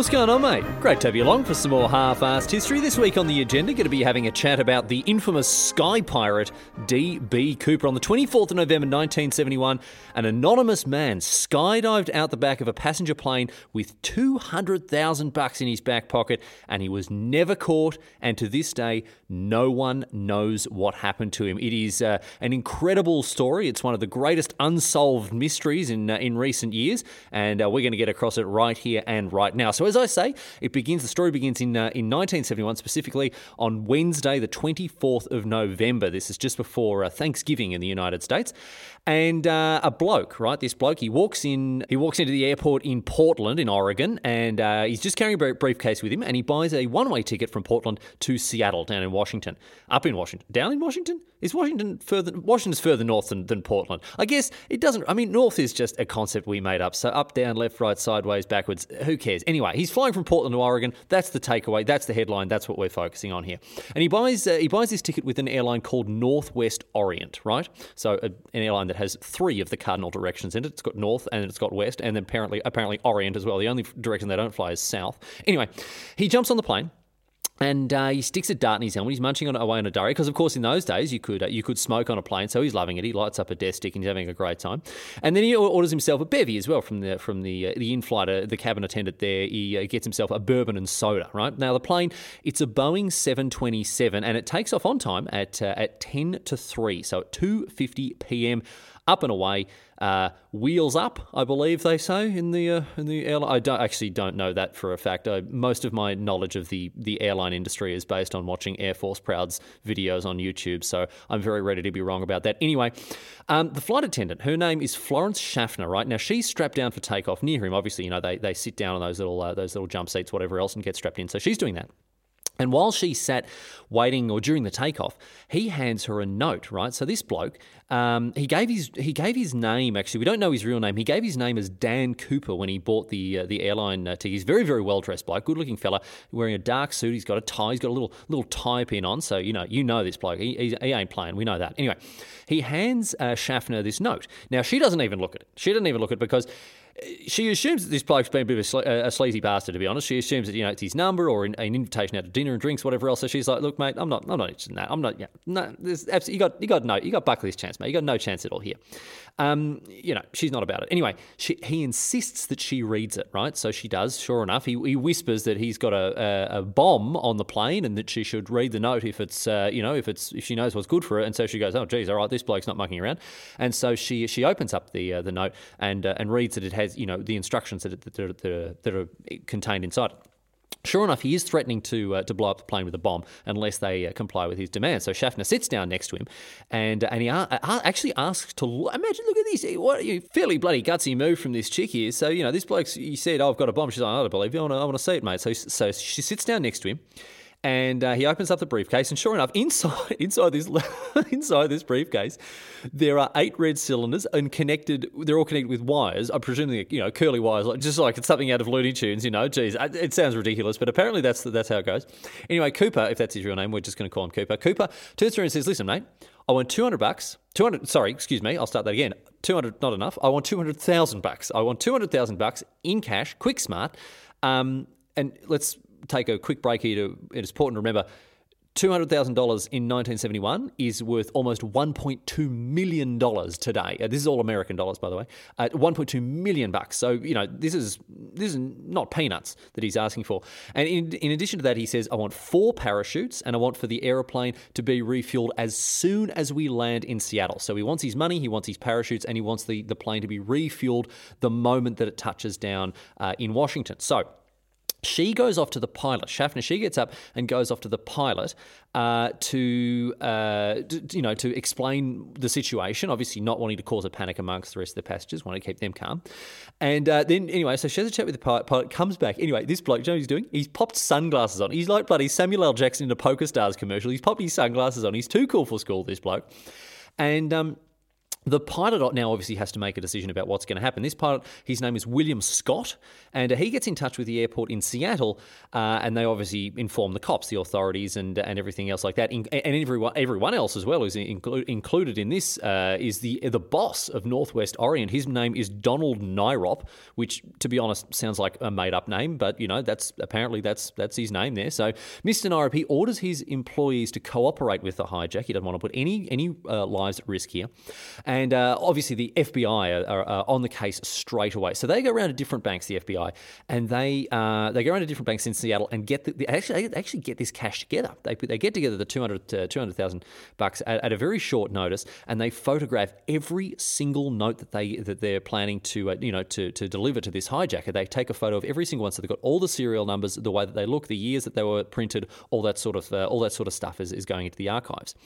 What's going on, mate? Great to have you along for some more half-assed history. This week on the agenda, going to be having a chat about the infamous sky pirate D.B. Cooper. On the 24th of November 1971, an anonymous man skydived out the back of a passenger plane with 200,000 bucks in his back pocket, and he was never caught. And to this day, no one knows what happened to him. It is uh, an incredible story. It's one of the greatest unsolved mysteries in uh, in recent years, and uh, we're going to get across it right here and right now. So, as I say, it begins. The story begins in uh, in 1971, specifically on Wednesday, the 24th of November. This is just before uh, Thanksgiving in the United States, and uh, a bloke, right? This bloke, he walks in. He walks into the airport in Portland, in Oregon, and uh, he's just carrying a briefcase with him, and he buys a one-way ticket from Portland to Seattle, down in Washington, up in Washington, down in Washington. Is Washington further? Washington's further north than, than Portland. I guess it doesn't. I mean, north is just a concept we made up. So up, down, left, right, sideways, backwards. Who cares? Anyway, he's flying from Portland to Oregon. That's the takeaway. That's the headline. That's what we're focusing on here. And he buys uh, he buys this ticket with an airline called Northwest Orient, right? So a, an airline that has three of the cardinal directions in it. It's got north and it's got west, and then apparently apparently Orient as well. The only direction they don't fly is south. Anyway, he jumps on the plane and uh, he sticks a dart in his helmet. He's munching on away on a durry because, of course, in those days you could uh, you could smoke on a plane. So he's loving it. He lights up a death stick and he's having a great time. And then he orders himself a bevy as well from the from the uh, the in-flight uh, the cabin attendant there. He uh, gets himself a bourbon and soda. Right now the plane it's a Boeing 727 and it takes off on time at uh, at 10 to 3, so at 2:50 p.m. Up and away. Uh, wheels up, I believe they say in the uh, in the airline. I don't actually don't know that for a fact. I, most of my knowledge of the the airline industry is based on watching Air Force Proud's videos on YouTube. So I'm very ready to be wrong about that. Anyway, um, the flight attendant, her name is Florence Schaffner. Right now, she's strapped down for takeoff near him. Obviously, you know they they sit down on those little uh, those little jump seats, whatever else, and get strapped in. So she's doing that. And while she sat waiting or during the takeoff, he hands her a note, right? So this bloke, um, he gave his he gave his name. Actually, we don't know his real name. He gave his name as Dan Cooper when he bought the uh, the airline uh, ticket. He's very very well dressed bloke, good looking fella, wearing a dark suit. He's got a tie. He's got a little little tie pin on. So you know you know this bloke. He, he, he ain't playing. We know that. Anyway, he hands uh, Schaffner this note. Now she doesn't even look at it. She doesn't even look at it because she assumes that this bloke's been a bit of a, sle- a, sleazy bastard, to be honest. She assumes that you know it's his number or an, an, invitation out to dinner and drinks, whatever else. So she's like, "Look, mate, I'm not, I'm not interested in that. I'm not, yeah, no, there's absolutely, you got, you got no, you got Buckley's chance, mate. You got no chance at all here." Um, you know, she's not about it. Anyway, she, he insists that she reads it, right? So she does. Sure enough, he, he whispers that he's got a, a, a, bomb on the plane and that she should read the note if it's, uh, you know, if it's if she knows what's good for her. And so she goes, "Oh, geez, all right, this bloke's not mucking around." And so she she opens up the uh, the note and uh, and reads that it has you know the instructions that, that, that, are, that are contained inside. Sure enough, he is threatening to uh, to blow up the plane with a bomb unless they uh, comply with his demands. So Schaffner sits down next to him, and and he actually asks to imagine. Look at this. What you fairly bloody gutsy move from this chick here. So you know this bloke. He said, "Oh, I've got a bomb." She's like, "I don't believe you. I want to see it, mate." So so she sits down next to him and uh, he opens up the briefcase, and sure enough, inside inside this inside this briefcase, there are eight red cylinders and connected. They're all connected with wires. I'm presuming you know curly wires, just like it's something out of Looney Tunes. You know, geez, it sounds ridiculous, but apparently that's that's how it goes. Anyway, Cooper, if that's his real name, we're just going to call him Cooper. Cooper turns around and says, "Listen, mate, I want 200 bucks. 200. Sorry, excuse me. I'll start that again. 200, not enough. I want 200,000 bucks. I want 200,000 bucks in cash, quick, smart." Um, and let's take a quick break here to, it's important to remember $200,000 in 1971 is worth almost $1.2 million today. Uh, this is all American dollars, by the way. Uh, 1.2 million bucks. So, you know, this is this is not peanuts that he's asking for. And in, in addition to that, he says, I want four parachutes and I want for the aeroplane to be refueled as soon as we land in Seattle. So he wants his money, he wants his parachutes, and he wants the, the plane to be refueled the moment that it touches down uh, in Washington. So, she goes off to the pilot. Schaffner, she gets up and goes off to the pilot uh, to, uh, you know, to explain the situation. Obviously, not wanting to cause a panic amongst the rest of the passengers, wanting to keep them calm. And uh, then, anyway, so she has a chat with the pilot. Pilot comes back. Anyway, this bloke, you know what he's doing? He's popped sunglasses on. He's like bloody Samuel L. Jackson in a Poker Stars commercial. He's popped his sunglasses on. He's too cool for school, this bloke. And um, the pilot now obviously has to make a decision about what's going to happen. This pilot, his name is William Scott, and he gets in touch with the airport in Seattle, uh, and they obviously inform the cops, the authorities, and and everything else like that, and everyone everyone else as well who's inclu- included in this uh, is the the boss of Northwest Orient. His name is Donald Nyrop, which, to be honest, sounds like a made up name, but you know that's apparently that's that's his name there. So Mr. Nyrop he orders his employees to cooperate with the hijack. He doesn't want to put any any uh, lives at risk here. And uh, obviously, the FBI are, are, are, on the case straight away. So they go around to different banks, the FBI, and they uh, they go around to different banks in Seattle and get the, actually they actually get this cash together. They, they get together the 200 uh, 200,000 bucks at, at, a very short notice, and they photograph every single note that they that they're planning to uh, you know to, to deliver to this hijacker. They take a photo of every single one, so they've got all the serial numbers, the way that they look, the years that they were printed, all that sort of uh, all that sort of stuff is, is going into the archives.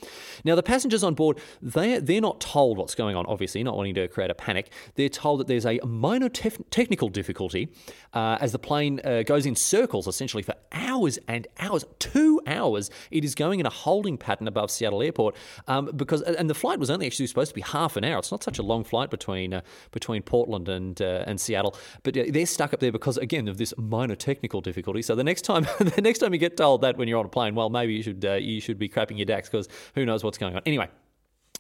Now the passengers on board they they're not told what's going on, obviously, not wanting to create a panic. They're told that there's a minor tef- technical difficulty uh, as the plane uh, goes in circles essentially for hours and hours, two hours. It is going in a holding pattern above Seattle Airport um, because, and the flight was only actually supposed to be half an hour. It's not such a long flight between uh, between Portland and uh, and Seattle, but they're stuck up there because again of this minor technical difficulty. So the next time, the next time you get told that when you're on a plane, well, maybe you should uh, you should be crapping your dacks because who knows what's going on. Anyway.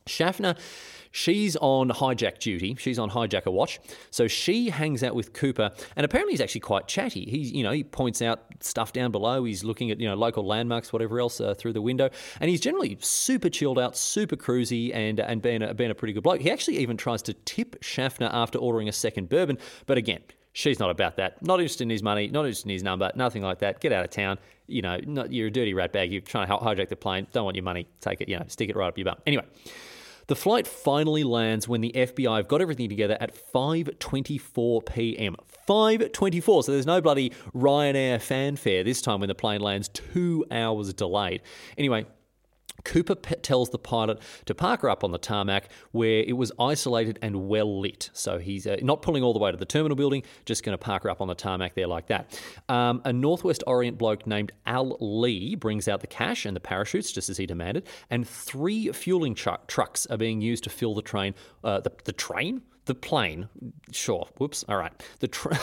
Schaffner She's on hijack duty. She's on hijacker watch. So she hangs out with Cooper, and apparently he's actually quite chatty. He, you know, he points out stuff down below. He's looking at you know local landmarks, whatever else, uh, through the window, and he's generally super chilled out, super cruisy, and and being a, being a pretty good bloke. He actually even tries to tip Schaffner after ordering a second bourbon, but again. She's not about that. Not interested in his money, not interested in his number, nothing like that. Get out of town. You know, not, you're a dirty rat bag. You're trying to hijack the plane. Don't want your money. Take it, you know, stick it right up your bum. Anyway, the flight finally lands when the FBI have got everything together at 5:24 p.m. 5:24. So there's no bloody Ryanair fanfare this time when the plane lands 2 hours delayed. Anyway, Cooper tells the pilot to park her up on the tarmac where it was isolated and well lit. So he's uh, not pulling all the way to the terminal building, just going to park her up on the tarmac there like that. Um, a Northwest Orient bloke named Al Lee brings out the cash and the parachutes, just as he demanded, and three fueling trucks are being used to fill the train. Uh, the, the train? The plane. Sure. Whoops. All right. The train.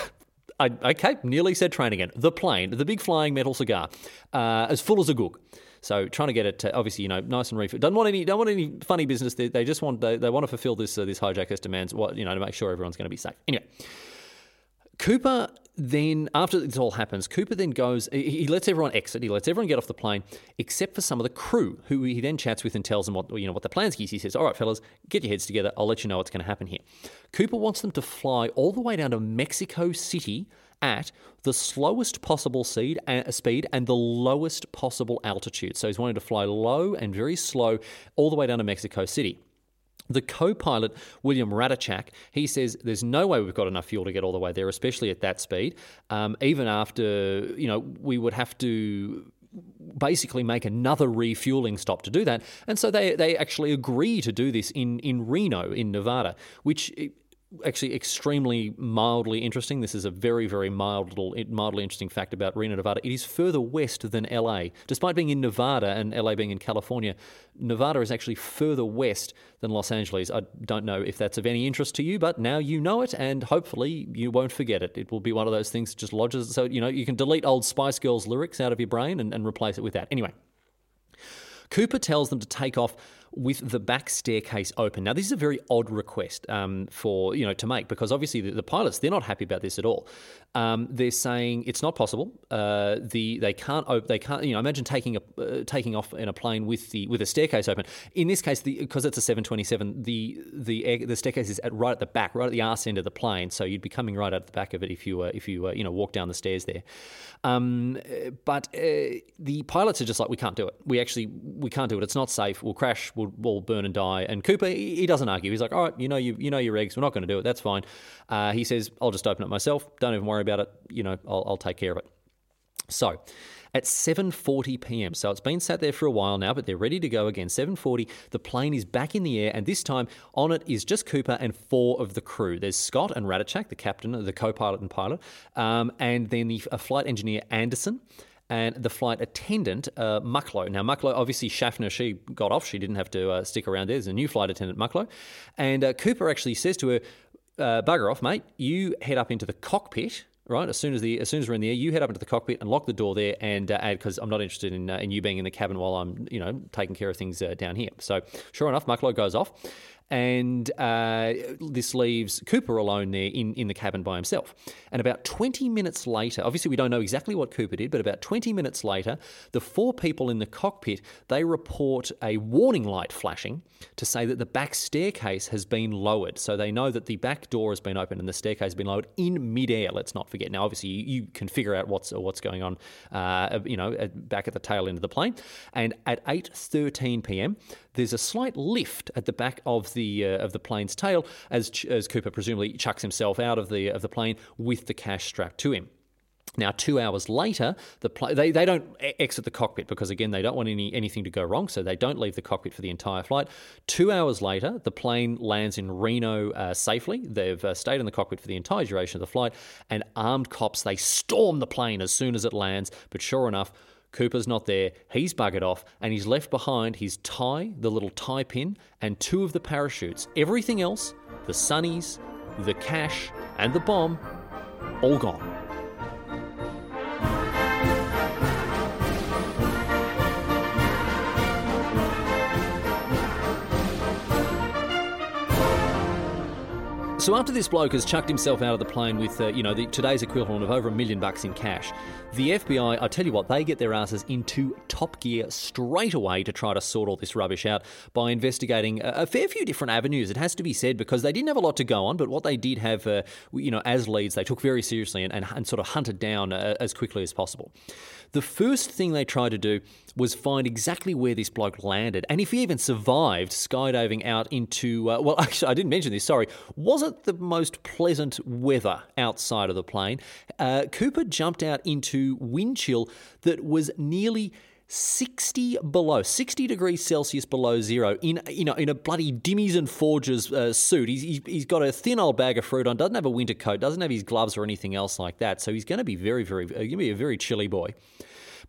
okay, nearly said train again. The plane, the big flying metal cigar, uh, as full as a gook. So trying to get it to, obviously, you know, nice and refit. Don't want any, don't want any funny business. They, they just want, they, they want to fulfill this uh, this hijacker's demands. What you know to make sure everyone's going to be safe. Anyway, Cooper then, after this all happens, Cooper then goes, he lets everyone exit, he lets everyone get off the plane, except for some of the crew, who he then chats with and tells them what, you know, what the plans. He says, All right, fellas, get your heads together. I'll let you know what's going to happen here. Cooper wants them to fly all the way down to Mexico City at the slowest possible speed, uh, speed and the lowest possible altitude. So he's wanting to fly low and very slow all the way down to Mexico City. The co pilot, William Rataczak, he says there's no way we've got enough fuel to get all the way there, especially at that speed. Um, even after, you know, we would have to basically make another refueling stop to do that. And so they, they actually agree to do this in, in Reno, in Nevada, which actually extremely mildly interesting. This is a very, very mild little, mildly interesting fact about Reno, Nevada. It is further west than LA. Despite being in Nevada and LA being in California, Nevada is actually further west than Los Angeles. I don't know if that's of any interest to you, but now you know it, and hopefully you won't forget it. It will be one of those things that just lodges. So, you know, you can delete old Spice Girls lyrics out of your brain and, and replace it with that. Anyway, Cooper tells them to take off with the back staircase open. Now, this is a very odd request um, for you know to make because obviously the, the, pilots they're not happy about this at all. Um, they're saying it's not possible. Uh, the they can't op- they can't you know imagine taking a uh, taking off in a plane with the with a staircase open. In this case, because it's a 727, the the air, the staircase is at right at the back, right at the arse end of the plane. So you'd be coming right out of the back of it if you uh, if you uh, you know walk down the stairs there. Um, but uh, the pilots are just like we can't do it. We actually we can't do it. It's not safe. We'll crash. We'll, we'll burn and die. And Cooper he, he doesn't argue. He's like, all right, you know you you know your eggs. We're not going to do it. That's fine. Uh, he says, I'll just open it myself. Don't even worry about it. You know, I'll, I'll take care of it. So, at 7:40 p.m. So it's been sat there for a while now, but they're ready to go again. 7:40, the plane is back in the air, and this time on it is just Cooper and four of the crew. There's Scott and Rataczak, the captain, the co-pilot and pilot, um, and then the flight engineer Anderson and the flight attendant, uh, Mucklow. Now, Mucklow, obviously, Schaffner, she got off. She didn't have to uh, stick around there. There's a new flight attendant, Mucklow. And uh, Cooper actually says to her, uh, bugger off, mate, you head up into the cockpit right? As soon as the as soon as we're in the air, you head up into the cockpit and lock the door there, and uh, add because I'm not interested in uh, in you being in the cabin while I'm you know taking care of things uh, down here. So sure enough, Mucklow goes off, and uh, this leaves Cooper alone there in, in the cabin by himself. And about 20 minutes later, obviously we don't know exactly what Cooper did, but about 20 minutes later, the four people in the cockpit they report a warning light flashing to say that the back staircase has been lowered. So they know that the back door has been opened and the staircase has been lowered in midair. Let's not forget. Now, obviously, you, you can figure out what's what's going on, uh, you know, back at the tail end of the plane. And at 8:13 p.m., there's a slight lift at the back of the uh, of the plane's tail as as Cooper presumably chucks himself out of the of the plane with the cash strapped to him. Now, two hours later, the pl- they, they don't exit the cockpit because, again, they don't want any, anything to go wrong, so they don't leave the cockpit for the entire flight. Two hours later, the plane lands in Reno uh, safely. They've uh, stayed in the cockpit for the entire duration of the flight, and armed cops, they storm the plane as soon as it lands. But sure enough, Cooper's not there. He's buggered off, and he's left behind his tie, the little tie pin, and two of the parachutes. Everything else, the sunnies, the cash, and the bomb, all gone. So after this bloke has chucked himself out of the plane with, uh, you know, the, today's equivalent of over a million bucks in cash, the FBI, I tell you what, they get their asses into top gear straight away to try to sort all this rubbish out by investigating a, a fair few different avenues. It has to be said because they didn't have a lot to go on, but what they did have, uh, you know, as leads, they took very seriously and, and, and sort of hunted down uh, as quickly as possible. The first thing they tried to do was find exactly where this bloke landed and if he even survived skydiving out into, uh, well, actually, I didn't mention this, sorry. Was it the most pleasant weather outside of the plane? Uh, Cooper jumped out into wind chill that was nearly 60 below, 60 degrees Celsius below zero in you know in a bloody Dimmeys and Forges uh, suit. He's, he's got a thin old bag of fruit on, doesn't have a winter coat, doesn't have his gloves or anything else like that. So he's going to be very, very, uh, going to be a very chilly boy.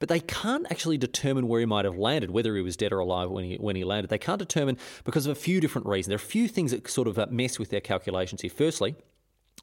But they can't actually determine where he might have landed, whether he was dead or alive when he when he landed. They can't determine because of a few different reasons. There are a few things that sort of uh, mess with their calculations here. Firstly,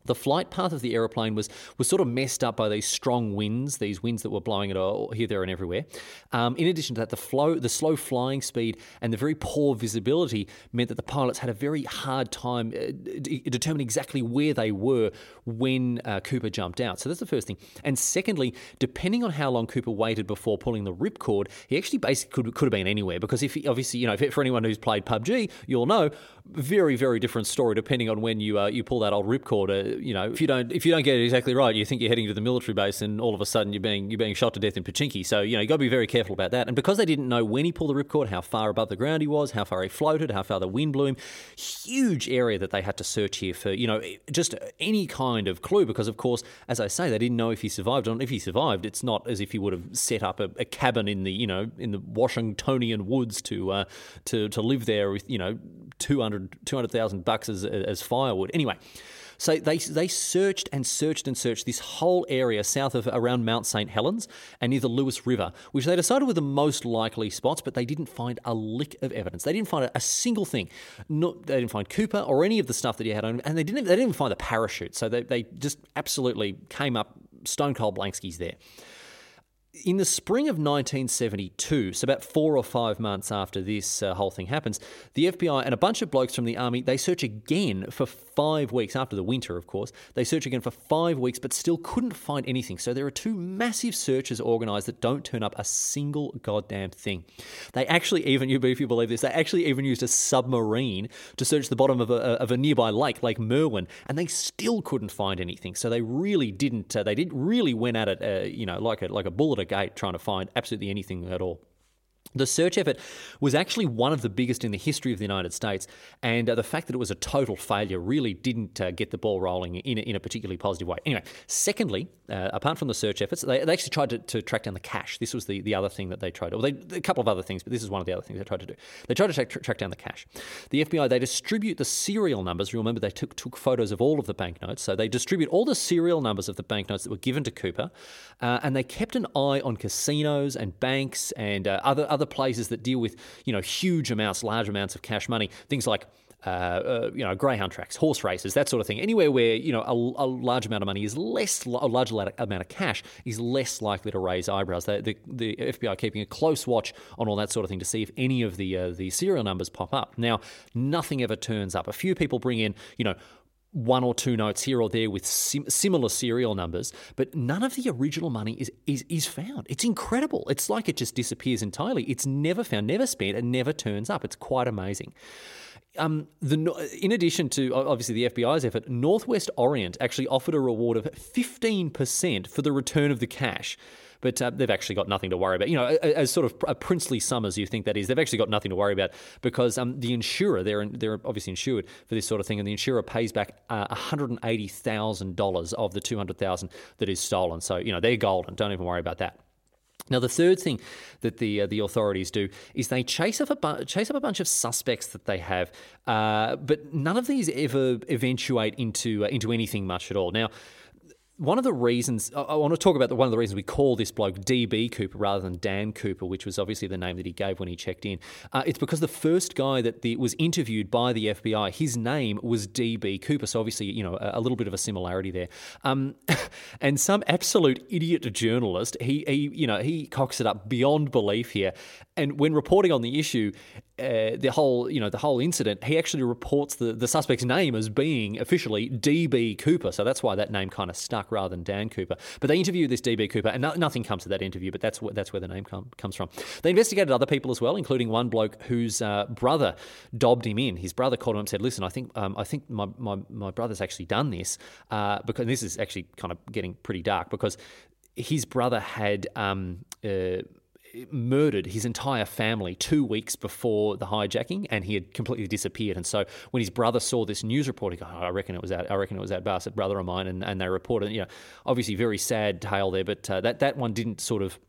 the flight path of the aeroplane was was sort of messed up by these strong winds, these winds that were blowing it all, here, there, and everywhere. Um, in addition to that, the flow, the slow flying speed, and the very poor visibility meant that the pilots had a very hard time uh, d- determining exactly where they were when uh, Cooper jumped out. So that's the first thing. And secondly, depending on how long Cooper waited before pulling the ripcord, he actually basically could, could have been anywhere because if he, obviously you know if, for anyone who's played PUBG, you'll know very very different story depending on when you uh, you pull that old ripcord. Uh, you know, if you don't if you don't get it exactly right, you think you're heading to the military base, and all of a sudden you're being you're being shot to death in Pochinki. So you know you got to be very careful about that. And because they didn't know when he pulled the ripcord, how far above the ground he was, how far he floated, how far the wind blew him, huge area that they had to search here for you know just any kind of clue. Because of course, as I say, they didn't know if he survived. And if he survived, it's not as if he would have set up a, a cabin in the you know in the Washingtonian woods to uh, to to live there with you know 200 200,000 bucks as, as firewood. Anyway, so they, they searched and searched and searched this whole area south of around Mount St. Helens and near the Lewis River, which they decided were the most likely spots, but they didn't find a lick of evidence. They didn't find a, single thing. Not, they didn't find Cooper or any of the stuff that he had on, him, and they didn't, they didn't even find the parachute. So they, they just absolutely came up stone cold blankskis there in the spring of 1972, so about four or five months after this uh, whole thing happens, the FBI and a bunch of blokes from the army they search again for five weeks after the winter. Of course, they search again for five weeks, but still couldn't find anything. So there are two massive searches organised that don't turn up a single goddamn thing. They actually even you if you believe this, they actually even used a submarine to search the bottom of a, of a nearby lake, Lake Merwin, and they still couldn't find anything. So they really didn't. Uh, they did really went at it, uh, you know, like a like a bullet gate trying to find absolutely anything at all. The search effort was actually one of the biggest in the history of the United States, and uh, the fact that it was a total failure really didn't uh, get the ball rolling in a, in a particularly positive way. Anyway, secondly, uh, apart from the search efforts, they, they actually tried to, to, track down the cash. This was the, the other thing that they tried, or they, a couple of other things, but this is one of the other things they tried to do. They tried to track, track down the cash. The FBI, they distribute the serial numbers. Remember, they took, took photos of all of the banknotes, so they distribute all the serial numbers of the banknotes that were given to Cooper, uh, and they kept an eye on casinos and banks and uh, other, other other places that deal with you know huge amounts, large amounts of cash money, things like uh, uh, you know, greyhound tracks, horse races, that sort of thing. Anywhere where you know a, a large amount of money is less, a large amount of cash is less likely to raise eyebrows. The, the, the FBI keeping a close watch on all that sort of thing to see if any of the uh, the serial numbers pop up. Now, nothing ever turns up. A few people bring in, you know, one or two notes here or there with sim- similar serial numbers, but none of the original money is, is is found. It's incredible. It's like it just disappears entirely. It's never found, never spent, and never turns up. It's quite amazing. Um, the, in addition to obviously the FBI's effort, Northwest Orient actually offered a reward of 15% for the return of the cash but uh, they've actually got nothing to worry about. You know, as sort of a princely sum as you think that is, they've actually got nothing to worry about because um, the insurer, they're, they're obviously insured for this sort of thing, and the insurer pays back uh, $180,000 of the 200000 that is stolen. So, you know, they're golden. Don't even worry about that. Now, the third thing that the uh, the authorities do is they chase up a bu- chase up a bunch of suspects that they have, uh, but none of these ever eventuate into uh, into anything much at all. Now, one of the reasons I want to talk about the, one of the reasons we call this bloke DB Cooper rather than Dan Cooper, which was obviously the name that he gave when he checked in. Uh, it's because the first guy that the, was interviewed by the FBI, his name was DB Cooper. So obviously, you know, a, a little bit of a similarity there. Um, and some absolute idiot journalist, he, he, you know, he cocks it up beyond belief here. And when reporting on the issue, uh, the whole you know the whole incident, he actually reports the, the suspect's name as being officially DB Cooper. So that's why that name kind of stuck rather than Dan Cooper. But they interviewed this DB Cooper, and no, nothing comes to that interview. But that's where that's where the name com- comes from. They investigated other people as well, including one bloke whose uh, brother dobbed him in. His brother called him and said, "Listen, I think um, I think my, my, my brother's actually done this uh, because this is actually kind of getting pretty dark because." His brother had um, uh, murdered his entire family two weeks before the hijacking, and he had completely disappeared. And so when his brother saw this news report, he oh, "I reckon it was that. I reckon it was that bastard brother of mine." And, and they reported, you know, obviously very sad tale there, but uh, that that one didn't sort of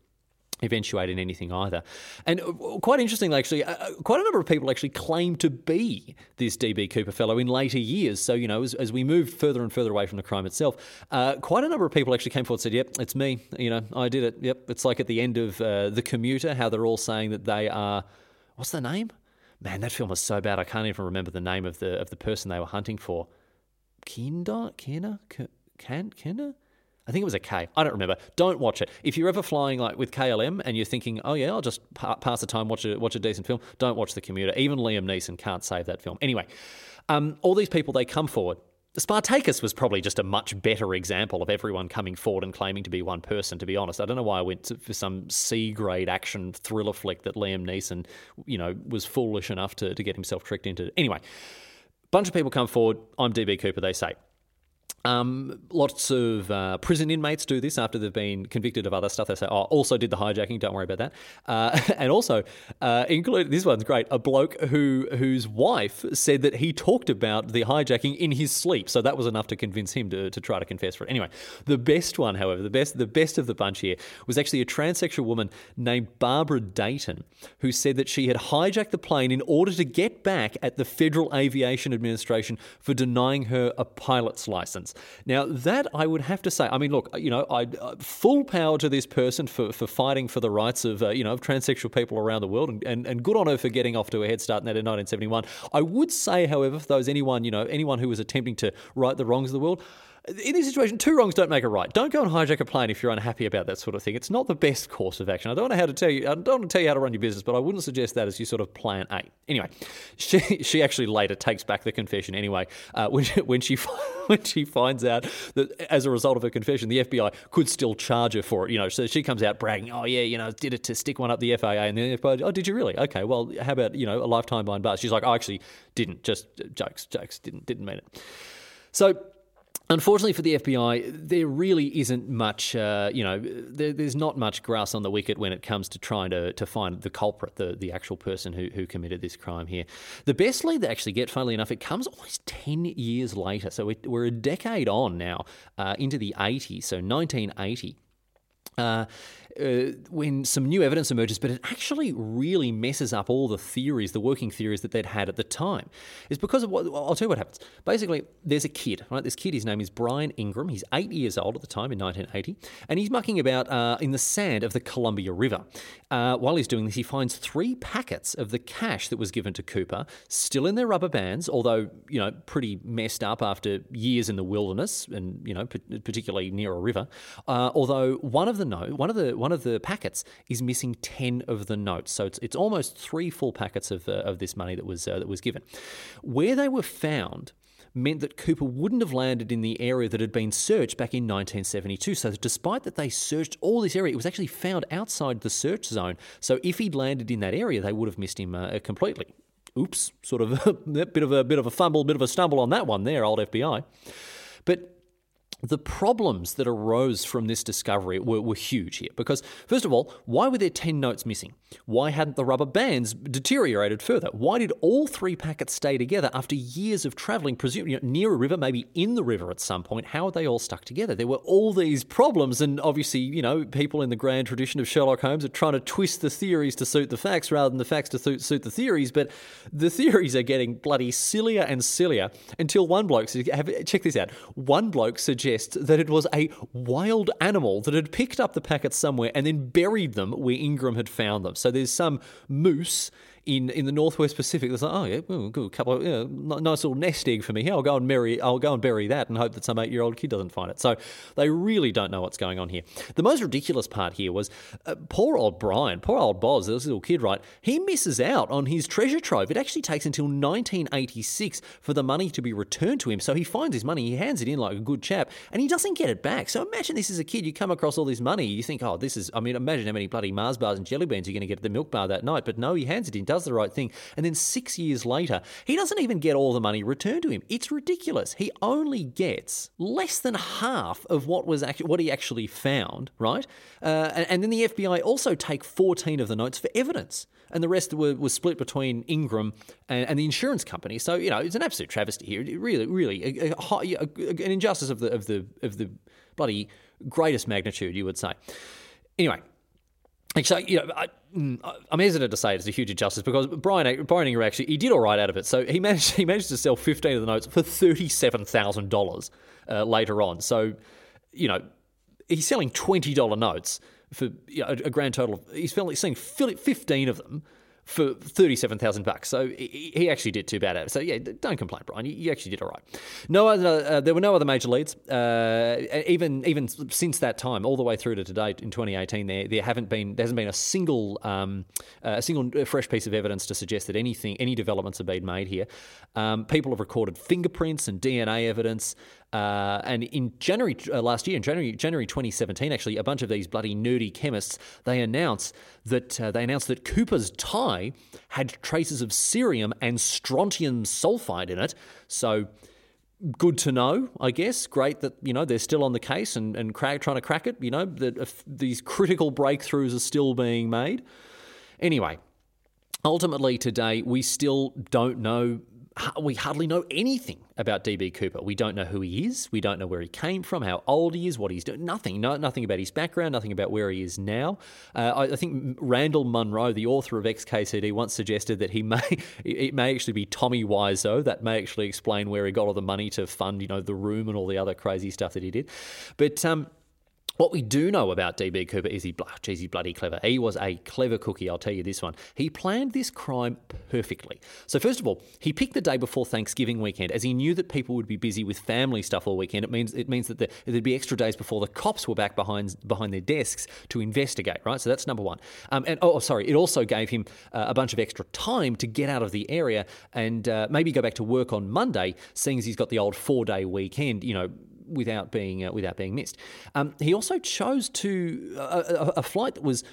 eventuate in anything either. And uh, quite interestingly, actually, uh, uh, quite a number of people actually claim to be this DB Cooper fellow in later years. So, you know, as, as we moved further and further away from the crime itself, uh, quite a number of people actually came forward and said, yep, it's me. You know, I did it. Yep. It's like at the end of uh, The Commuter, how they're all saying that they are, what's the name? Man, that film was so bad. I can't even remember the name of the of the person they were hunting for. Kinder? Kinder? Can? I think it was a K. I don't remember. Don't watch it. If you're ever flying like with KLM and you're thinking, "Oh yeah, I'll just pa- pass the time, watch a watch a decent film," don't watch The Commuter. Even Liam Neeson can't save that film. Anyway, um, all these people they come forward. Spartacus was probably just a much better example of everyone coming forward and claiming to be one person. To be honest, I don't know why I went to, for some C grade action thriller flick that Liam Neeson, you know, was foolish enough to, to get himself tricked into. Anyway, bunch of people come forward. I'm DB Cooper, they say. Um, lots of uh, prison inmates do this after they've been convicted of other stuff. They say, "Oh, also did the hijacking. Don't worry about that." Uh, and also, uh, include this one's great. A bloke who whose wife said that he talked about the hijacking in his sleep, so that was enough to convince him to, to try to confess for it. Anyway, the best one, however, the best the best of the bunch here was actually a transsexual woman named Barbara Dayton, who said that she had hijacked the plane in order to get back at the Federal Aviation Administration for denying her a pilot's license. Now, that I would have to say, I mean, look, you know, I uh, full power to this person for, for fighting for the rights of, uh, you know, of transsexual people around the world, and, and, and good on her for getting off to a head start in that in 1971. I would say, however, for those anyone, you know, anyone who was attempting to right the wrongs of the world, in this situation, two wrongs don't make a right. Don't go and hijack a plane if you're unhappy about that sort of thing. It's not the best course of action. I don't know how to tell you. I don't want to tell you how to run your business, but I wouldn't suggest that as your sort of plan A. Anyway, she she actually later takes back the confession. Anyway, uh, when she, when she when she finds out that as a result of her confession, the FBI could still charge her for it. You know, so she comes out bragging, "Oh yeah, you know, did it to stick one up the FAA," and the FBI, "Oh, did you really? Okay, well, how about you know a lifetime behind bars?" She's like, "I actually didn't. Just jokes, jokes. Didn't didn't mean it." So Unfortunately for the FBI, there really isn't much, uh, you know, there, there's not much grass on the wicket when it comes to trying to, to find the culprit, the, the actual person who, who committed this crime here. The best lead they actually get, funnily enough, it comes almost 10 years later. So we're a decade on now uh, into the 80s, so 1980. Uh, uh, when some new evidence emerges, but it actually really messes up all the theories, the working theories that they'd had at the time. It's because of what I'll tell you what happens. Basically, there's a kid, right? This kid, his name is Brian Ingram. He's eight years old at the time in 1980, and he's mucking about uh, in the sand of the Columbia River. Uh, while he's doing this, he finds three packets of the cash that was given to Cooper still in their rubber bands, although you know pretty messed up after years in the wilderness and you know particularly near a river. Uh, although one of the note, one of the one of the packets is missing 10 of the notes. So it's, it's almost three full packets of, uh, of this money that was, uh, that was given. Where they were found, meant that Cooper wouldn't have landed in the area that had been searched back in 1972. So, despite that they searched all this area, it was actually found outside the search zone. So, if he'd landed in that area, they would have missed him uh, completely. Oops, sort of a bit of a bit of a fumble, bit of a stumble on that one there, old FBI. But the problems that arose from this discovery were, were, huge here because, first of all, why were there 10 notes missing? Why hadn't the rubber bands deteriorated further? Why did all three packets stay together after years of travelling, presumably near a river, maybe in the river at some point? How are they all stuck together? There were all these problems, and obviously, you know, people in the grand tradition of Sherlock Holmes are trying to twist the theories to suit the facts rather than the facts to suit the theories, but the theories are getting bloody sillier and sillier until one bloke, said, check this out, one bloke suggests that it was a wild animal that had picked up the packets somewhere and then buried them where Ingram had found them. So there's some moose in, in the Northwest Pacific. It's like, oh yeah, well, good, a couple of nice little nest egg for me. Here, I'll go and bury, I'll go and bury that and hope that some eight year old kid doesn't find it. So they really don't know what's going on here. The most ridiculous part here was uh, poor old Brian, poor old Boz, this little kid, right? He misses out on his treasure trove. It actually takes until 1986 for the money to be returned to him. So he finds his money, he hands it in like a good chap, and he doesn't get it back. So imagine this is a kid, you come across all this money, you think, oh, this is, I mean, imagine how many bloody Mars bars and jelly beans you're going to get at the milk bar that night. But no, he hands it in, does the right thing. And then six years later, he doesn't even get all the money returned to him. It's ridiculous. He only gets less than half of what was what he actually found, right? Uh, and, then the FBI also take 14 of the notes for evidence. And the rest were, was split between Ingram and, and, the insurance company. So you know it's an absolute travesty here. It really, really, a, a, a, an injustice of the of the of the bloody greatest magnitude, you would say. Anyway, so you know, I, I'm hesitant to say it's a huge injustice because Brian Brian Ingram actually he did all right out of it. So he managed he managed to sell 15 of the notes for thirty seven thousand uh, dollars later on. So you know he's selling twenty dollar notes for you know, a, grand total of he's selling 15 of them for 37,000 bucks. So he actually did too bad at it. So yeah, don't complain, Brian. You actually did all right. No other, uh, there were no other major leads. Uh, even even since that time, all the way through to today in 2018, there there haven't been there hasn't been a single um, uh, a single fresh piece of evidence to suggest that anything any developments have been made here. Um, people have recorded fingerprints and DNA evidence. Uh, and in January uh, last year, in January January 2017, actually, a bunch of these bloody nerdy chemists they announced that uh, they announced that Cooper's tie had traces of cerium and strontium sulfide in it. So good to know, I guess. Great that you know they're still on the case and and crack, trying to crack it. You know that these critical breakthroughs are still being made. Anyway, ultimately today we still don't know we hardly know anything about DB Cooper. We don't know who he is. We don't know where he came from, how old he is, what he's doing. Nothing. No, nothing about his background. Nothing about where he is now. Uh, I, I, think Randall Munroe, the author of XKCD, once suggested that he may it may actually be Tommy Wiseau. That may actually explain where he got all the money to fund, you know, the room and all the other crazy stuff that he did. But um, what we do know about DB Cooper is he, geez, he's bloody clever. He was a clever cookie, I'll tell you this one. He planned this crime perfectly. So, first of all, he picked the day before Thanksgiving weekend as he knew that people would be busy with family stuff all weekend. It means it means that the, there'd be extra days before the cops were back behind behind their desks to investigate, right? So that's number one. Um, and oh, sorry, it also gave him uh, a bunch of extra time to get out of the area and uh, maybe go back to work on Monday, seeing as he's got the old four day weekend, you know, without being uh, without being missed. Um, he also chose to a, a flight that was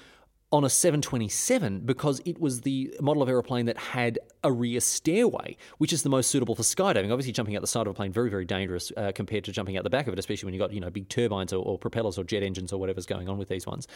on a 727 because it was the model of aeroplane that had a rear stairway, which is the most suitable for skydiving. Obviously, jumping out the side of a plane very, very dangerous uh, compared to jumping out the back of it, especially when you've got you know big turbines or, or, propellers or jet engines or whatever's going on with these ones.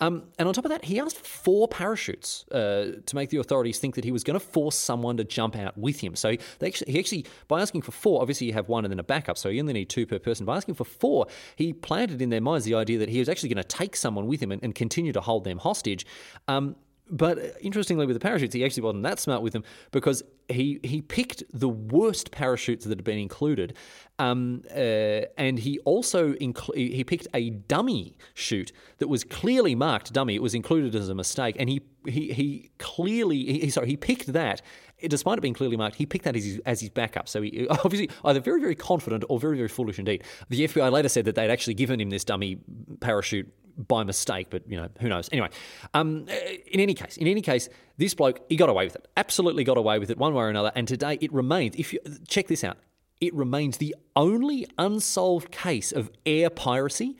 Um, and on top of that, he asked four parachutes uh, to make the authorities think that he was going to force someone to jump out with him. So actually, he actually, by asking for four, obviously you have one and then a backup, so you only need two per person. By asking for four, he planted in their minds the idea that he was actually going to take someone with him and, and continue to hold them hostage Um, but interestingly, with the parachutes, he actually wasn't that smart with them because he he picked the worst parachutes that had been included, um, uh, and he also he picked a dummy chute that was clearly marked dummy. It was included as a mistake, and he he he clearly he, sorry he picked that. Despite it being clearly marked, he picked that as his, as his backup. So he obviously either very, very confident or very, very foolish indeed. The FBI later said that they'd actually given him this dummy parachute by mistake, but you know who knows. Anyway, um, in any case, in any case, this bloke he got away with it. Absolutely got away with it one way or another. And today it remains. If you check this out, it remains the only unsolved case of air piracy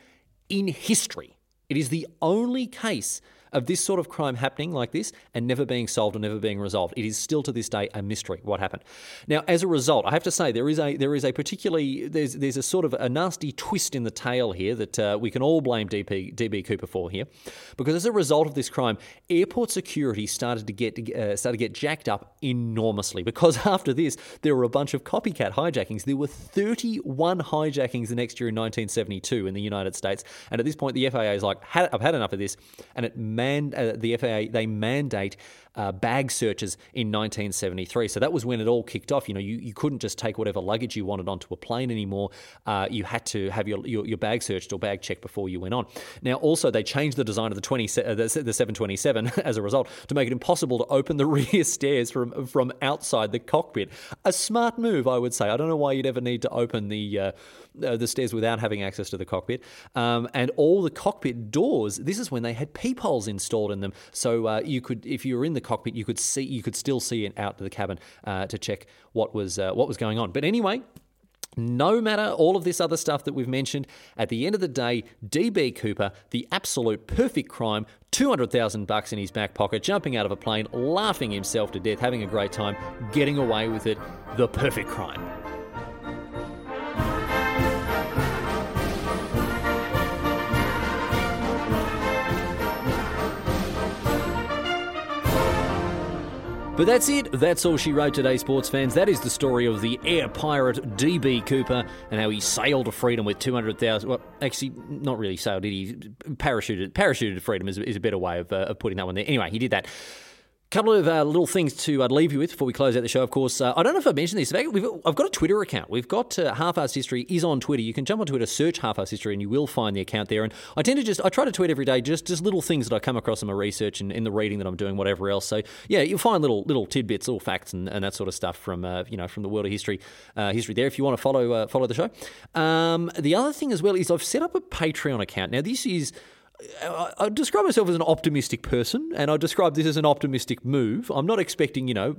in history. It is the only case of this sort of crime happening like this and never being solved or never being resolved. It is still to this day a mystery what happened. Now, as a result, I have to say there is a there is a particularly there's there's a sort of a nasty twist in the tale here that uh, we can all blame DP, DB Cooper for here, because as a result of this crime, airport security started to get uh, started to get jacked up enormously. Because after this, there were a bunch of copycat hijackings. There were 31 hijackings the next year in 1972 in the United States, and at this point, the FAA is like, I've had enough of this, and it man, uh, the FAA they mandate uh, bag searches in 1973. So that was when it all kicked off. You know, you, you couldn't just take whatever luggage you wanted onto a plane anymore. Uh, you had to have your, your, your bag searched or bag checked before you went on. Now, also they changed the design of the 20 uh, the, the 727 as a result to make it impossible to open the rear stairs from from outside the cockpit. A smart move, I would say. I don't know why you'd ever need to open the uh, the stairs without having access to the cockpit. Um, and all the cockpit doors, this is when they had peepholes installed in them. So uh, you could, if you were in the cockpit, you could see, you could still see it out to the cabin uh, to check what was uh, what was going on. But anyway, no matter all of this other stuff that we've mentioned, at the end of the day, DB Cooper, the absolute perfect crime, 200,000 bucks in his back pocket, jumping out of a plane, laughing himself to death, having a great time, getting away with it, the perfect crime. But that's it. That's all she wrote today, sports fans. That is the story of the air pirate DB Cooper and how he sailed to freedom with 200,000. Well, actually, not really sailed, did he? Parachuted, parachuted to freedom is, is a better way of, uh, of putting that one there. Anyway, he did that couple of uh, little things to uh, leave you with before we close out the show. Of course, uh, I don't know if I mentioned this. We've, I've got a Twitter account. We've got uh, Half Ass History is on Twitter. You can jump on Twitter, search Half Ass History, and you will find the account there. And I tend to just I try to tweet every day, just just little things that I come across in my research and in the reading that I'm doing, whatever else. So yeah, you'll find little little tidbits, little facts, and, and that sort of stuff from uh, you know from the world of history uh, history there. If you want to follow follow the show. Um, the other thing as well is I've set up a Patreon account. Now this is I describe myself as an optimistic person, and I describe this as an optimistic move. I'm not expecting, you know,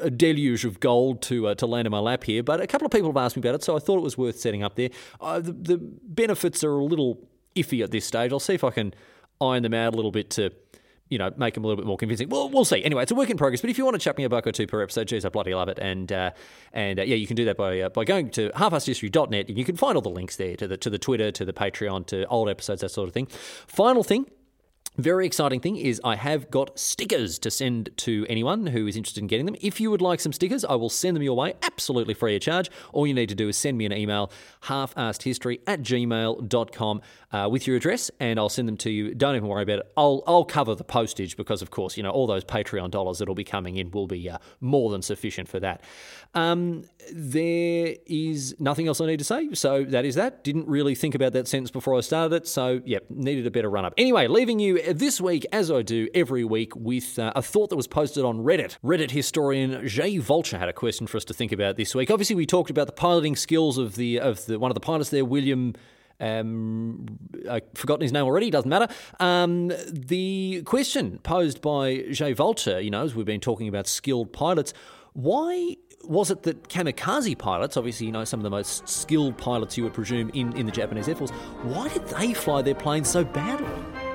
a deluge of gold to uh, to land in my lap here, but a couple of people have asked me about it, so I thought it was worth setting up there. Uh, the, the benefits are a little iffy at this stage. I'll see if I can iron them out a little bit to you know, make them a little bit more convincing. Well, we'll see. Anyway, it's a work in progress. But if you want to chuck me a buck or two per episode, geez, I bloody love it. And uh, and uh, yeah, you can do that by uh, by going to halfasthistory.net, and you can find all the links there to the to the Twitter, to the Patreon, to old episodes, that sort of thing. Final thing, very exciting thing is I have got stickers to send to anyone who is interested in getting them. If you would like some stickers, I will send them your way absolutely free of charge. All you need to do is send me an email, halfassedhistory at gmail.com uh, with your address, and I'll send them to you. Don't even worry about it. I'll, I'll cover the postage because, of course, you know, all those Patreon dollars that'll be coming in will be uh, more than sufficient for that. Um, there is nothing else I need to say, so that is that. Didn't really think about that sentence before I started it, so, yep, needed a better run up. Anyway, leaving you this week, as I do every week, with uh, a thought that was posted on Reddit. Reddit historian Jay Vulture had a question for us to think about this week. Obviously, we talked about the piloting skills of the of the one of the pilots there, William. Um, I've forgotten his name already, doesn't matter. Um, the question posed by Jay Vulture, you know, as we've been talking about skilled pilots, why was it that kamikaze pilots, obviously, you know, some of the most skilled pilots you would presume in, in the Japanese Air Force, why did they fly their planes so badly?